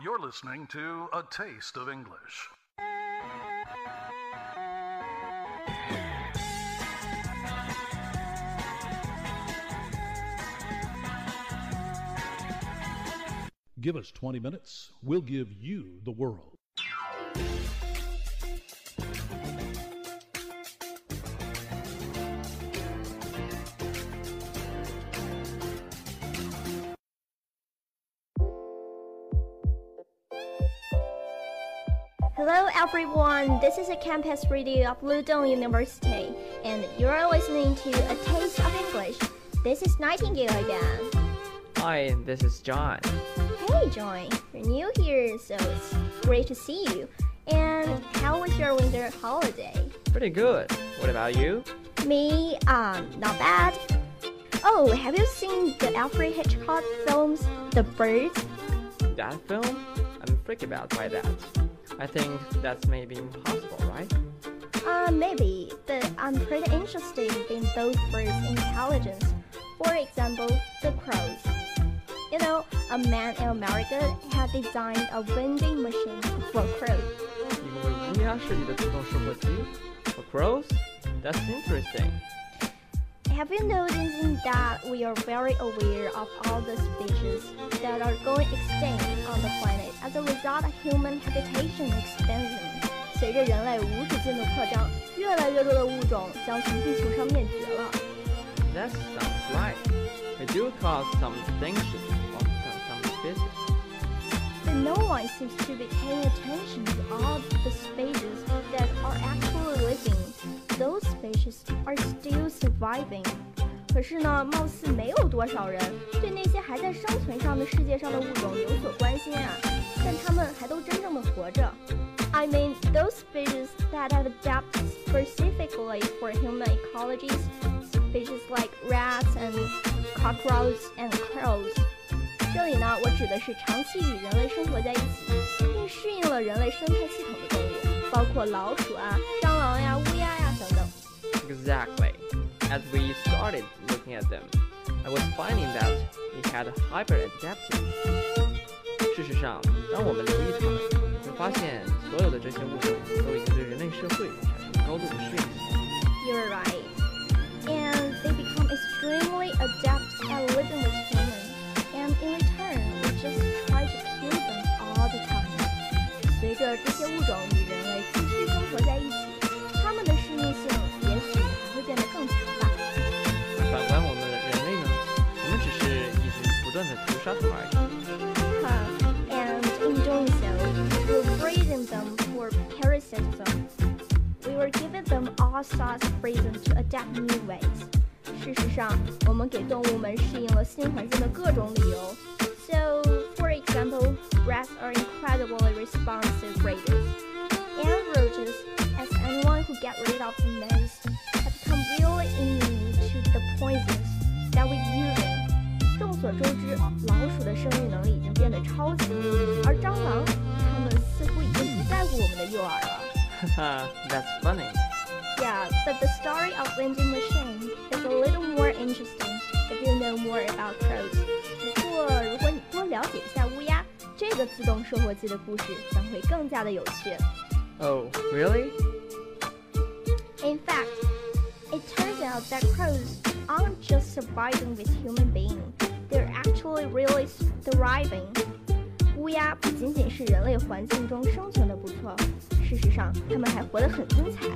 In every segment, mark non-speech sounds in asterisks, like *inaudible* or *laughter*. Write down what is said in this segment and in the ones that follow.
You're listening to A Taste of English. Give us 20 minutes, we'll give you the world. Hello everyone, this is a campus radio of Ludong University, and you're listening to A Taste of English. This is Nightingale again. Hi, this is John. Hey John, you're new here, so it's great to see you. And how was your winter holiday? Pretty good. What about you? Me, um, not bad. Oh, have you seen the Alfred Hitchcock films, The Birds? That film? I'm freaked out by that. I think that's maybe impossible, right? Uh, maybe, but I'm pretty interested in those birds' intelligence. For example, the crows. You know, a man in America had designed a vending machine for crows. 一个为乌鸦设计的自动售货机 for crows? That's interesting. Have you noticed that we are very aware of all the species that are going extinct on the planet as a result of human habitation expansion? 随着人类无止境的扩张，越来越多的物种将从地球上灭绝了。 That sounds right. We do cause some extinction of some, some species. But no one seems to be paying attention to all the species that are actually living. Those species are still surviving. 可是呢，貌似没有多少人对那些还在生存上的世界上的物种有所关心啊，但它们还都真正的活着。I mean, those species that have adapted specifically for human ecologies, species like rats and cockroaches and crows. 这里呢，我指的是长期与人类生活在一起，并适应了人类生态系统的动物，包括老鼠啊、蟑螂呀、乌鸦呀等等。 Exactly. As we started looking at them, I was finding that they had hyper adapted. 事实上，当我们留意它们，会发现所有的这些物种都已经对人类社会产生高度的适应性。 You're right. And they become extremely adept at living with humans. And in return, we just try to kill them all the time. 随着这些物种与 sorts of reasons to adapt new ways. 事实上，我们给动物们适应了新环境的各种理由。So, for example, rats are incredibly responsive breeders. And roaches, as anyone who get rid of them knows, have become really immune to the poisons that we're using. 众所周知，老鼠的生育能力已经变得超级，而蟑螂，它们似乎已经不在乎我们的诱饵了。哈哈，That's *laughs* funny. Yeah, but the story of vending machine is a little more interesting if you know more about crows. 不过，如果你多了解一下乌鸦，这个自动售货机的故事将会更加的有趣。 Oh, really? In fact, it turns out that crows aren't just surviving with human beings; they're actually really thriving. 乌鸦不仅仅是人类环境中生存的不错，事实上，它们还活得很精彩。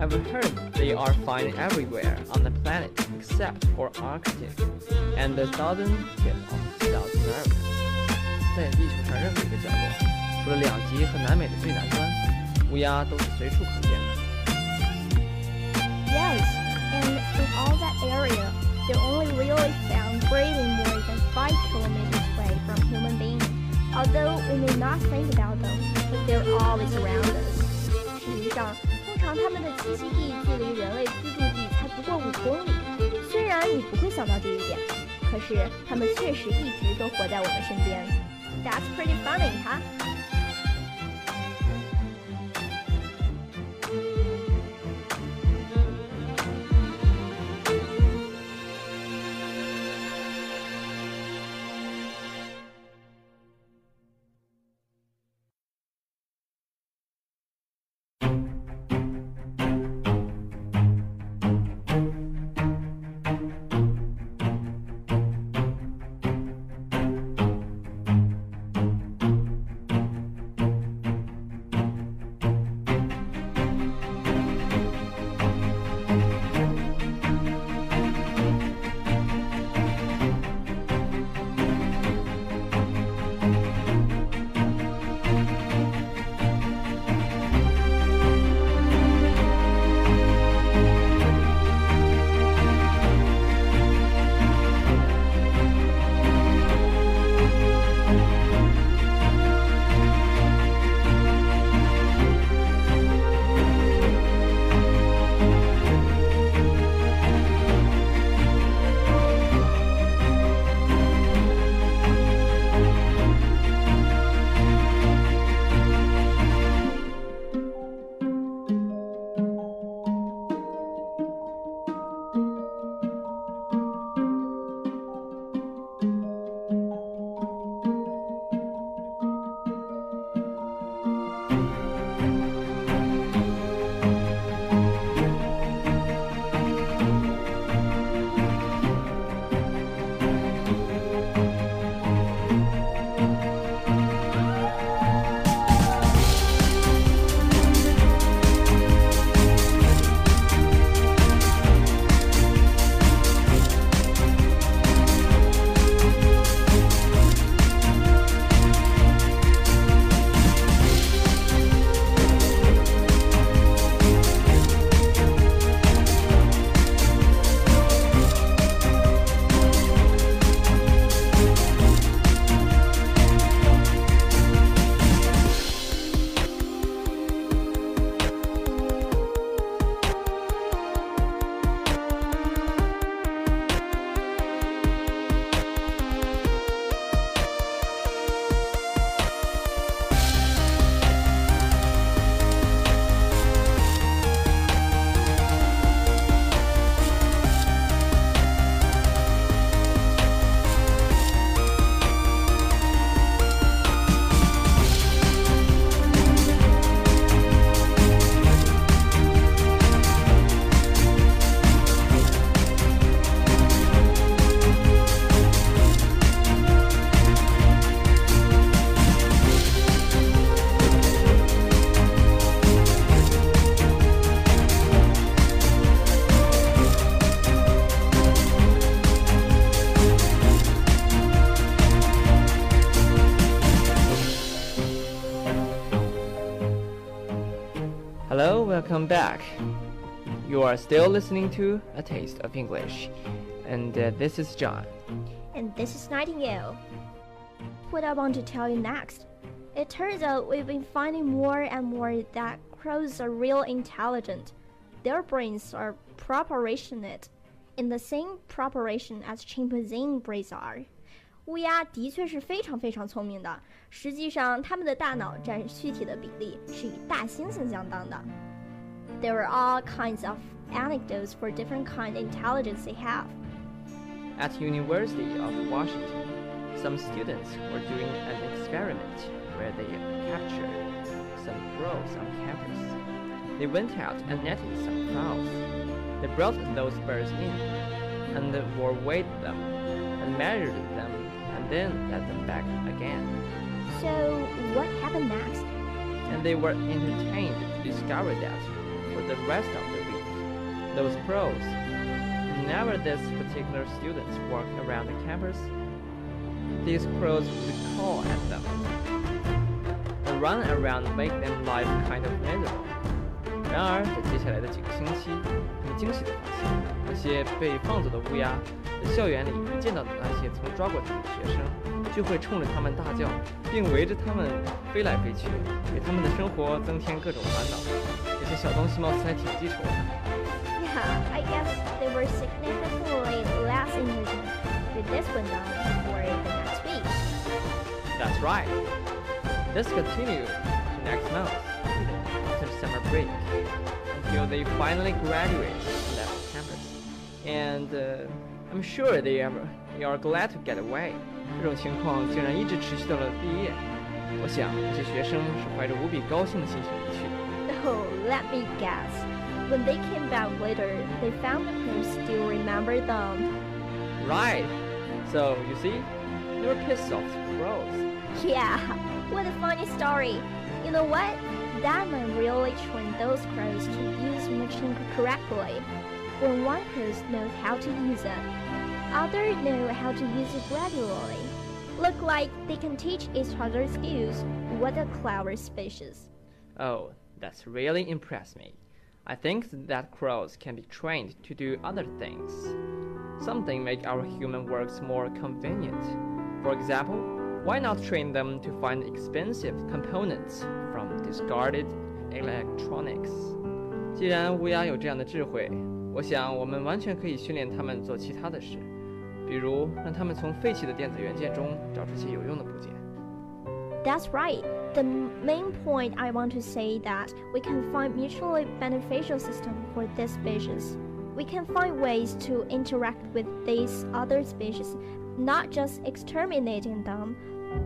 I've heard they are found everywhere on the planet except for Arctic and the southern tip of South America. 在地球上任何一个角落，除了两极和南美的最南端，乌鸦都是随处可见的。 Yes, and in all that area, they're only really found breeding more than five kilometers away from human beings. Although we may not think about them, but they're always around us. 事实上，通 常它们的栖息地距离人类居住地才不过五公里。虽然你不会想到这一点，可是它们确实一直都活在我们身边。That's pretty funny, huh? back. You are still listening to A Taste of English, and uh, this is John. And this is Nightingale. What I want to tell you next. It turns out we've been finding more and more that crows are real intelligent. Their brains are proportionate in the same proportion as chimpanzee brains are. 乌鸦的确是非常非常聪明的，实际上它们的大脑占躯体的比例是与大猩猩相当的。 There are all kinds of anecdotes for different kind of intelligence they have. At University of Washington, some students were doing an experiment where they captured some crows on campus. They went out and netted some crows. They brought those birds in and were weighed them and measured them and then let them back again. So, what happened next? And they were entertained to discover that for the rest of the week, those crows, whenever this particular students walk around the campus, these crows would call at them. The run around make them life kind of miserable. 然而，在接下来的几个星期，他们惊喜地发现，那些被放走的乌鸦在校园里一见到那些曾抓过它们的学生，就会冲着他们大叫，并围着他们飞来飞去，给他们的生活增添各种烦恼。这些小东西貌似还挺记仇的。 Yeah, I guess they were significantly less intelligent with this one done for the next week. That's right. This continued to next month, after the summer break, until they finally graduate and left campus. And uh, I'm sure they are, they are glad to get away. 这种情况竟然一直持续到了毕业。我想这些学生是怀着无比高兴的心情离去的。 Oh, let me guess. When they came back later, they found the crew still remembered them. Right. So you see, they were pissed off crows. Yeah, what a funny story. You know what? That man really trained those crows to use machine correctly. When one crow knows how to use it, others know how to use it gradually. Look like they can teach each other skills. What a clever species. Oh, that's really impressed me. I think that crows can be trained to do other things. Something make our human works more convenient. For example, why not train them to find expensive components from discarded electronics? 既然乌鸦有这样的智慧，我想我们完全可以训练它们做其他的事，比如让它们从废弃的电子元件中找出些有用的部件。 That's right. The main point I want to say that we can find mutually beneficial system for this species. We can find ways to interact with these other species, not just exterminating them,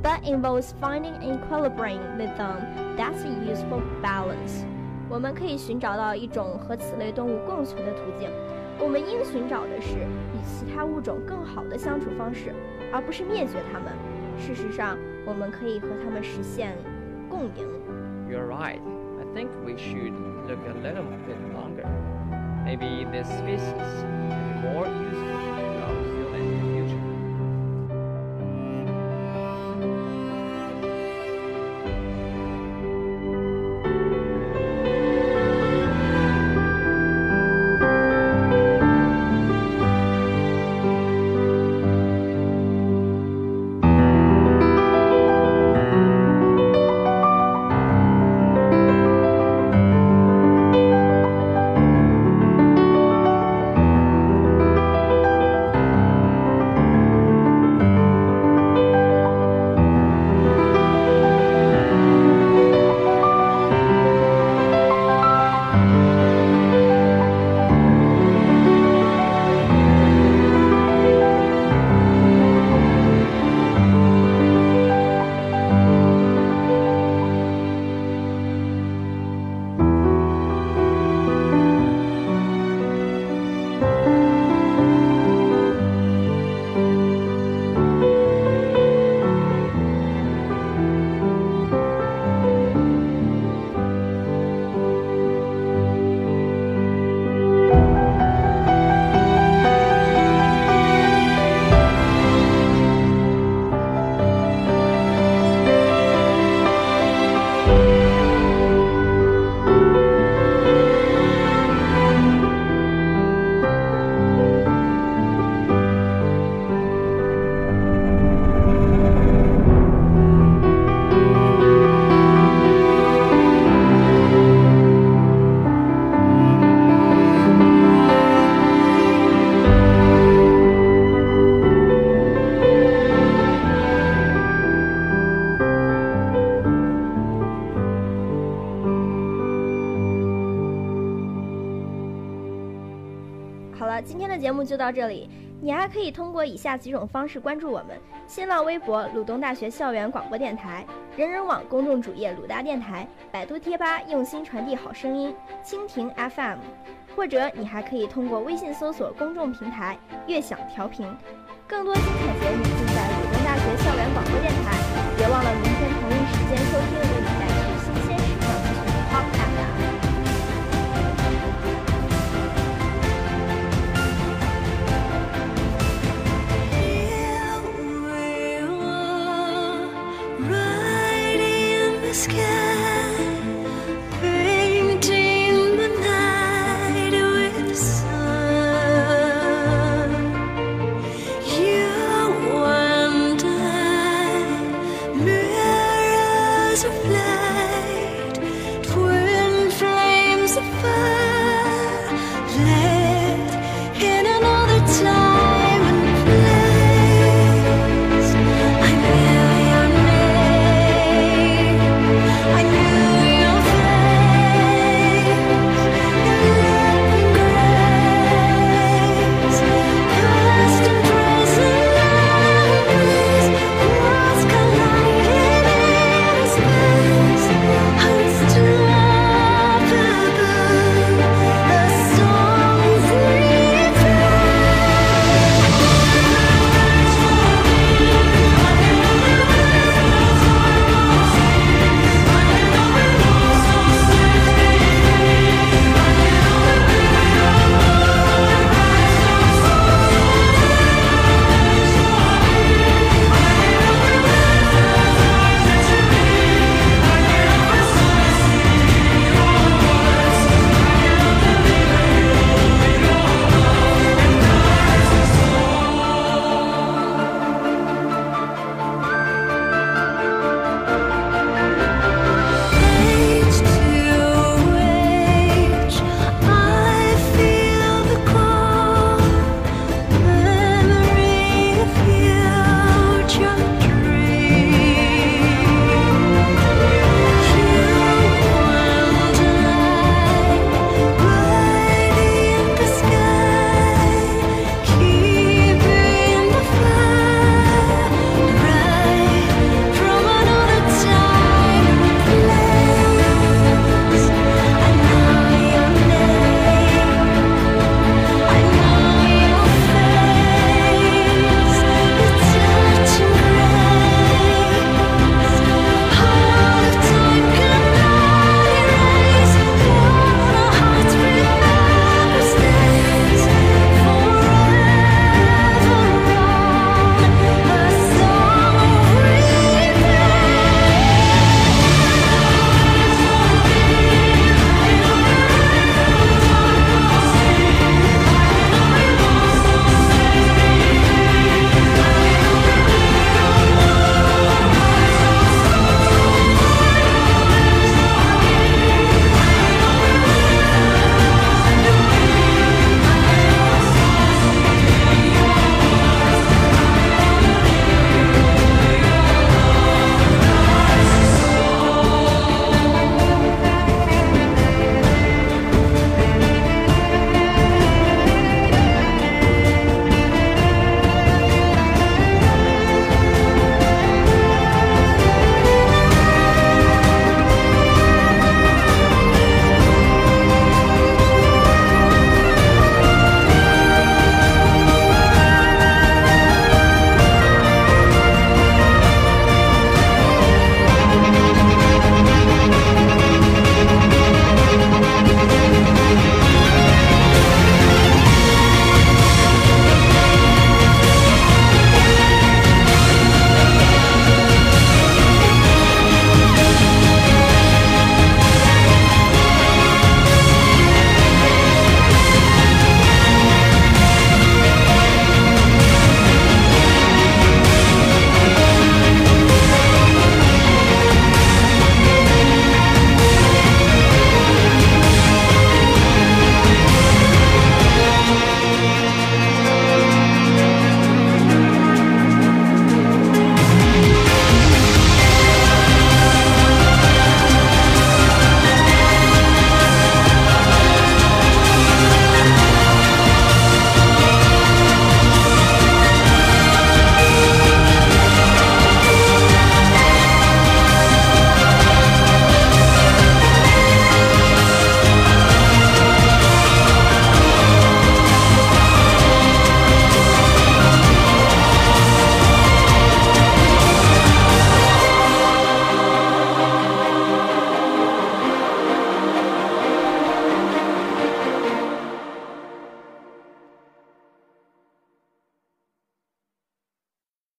but involves finding an equilibrium with them. That's a useful balance. 我们可以寻找到一种和此类动物共存的途径。我们应寻找的是与其他物种更好的相处方式，而不是灭绝它们。事实上， 我们可以和他们实现共赢。You're right. I think we should look a little bit longer. Maybe this species can be more 可以通过以下几种方式关注我们：新浪微博鲁东大学校园广播电台、人人网公众主页鲁大电台、百度贴吧用心传递好声音、蜻蜓 FM，或者你还可以通过微信搜索公众平台“悦享调频”。更多精彩节目尽在鲁东大学校园广播电台。别忘了明天同一时间收听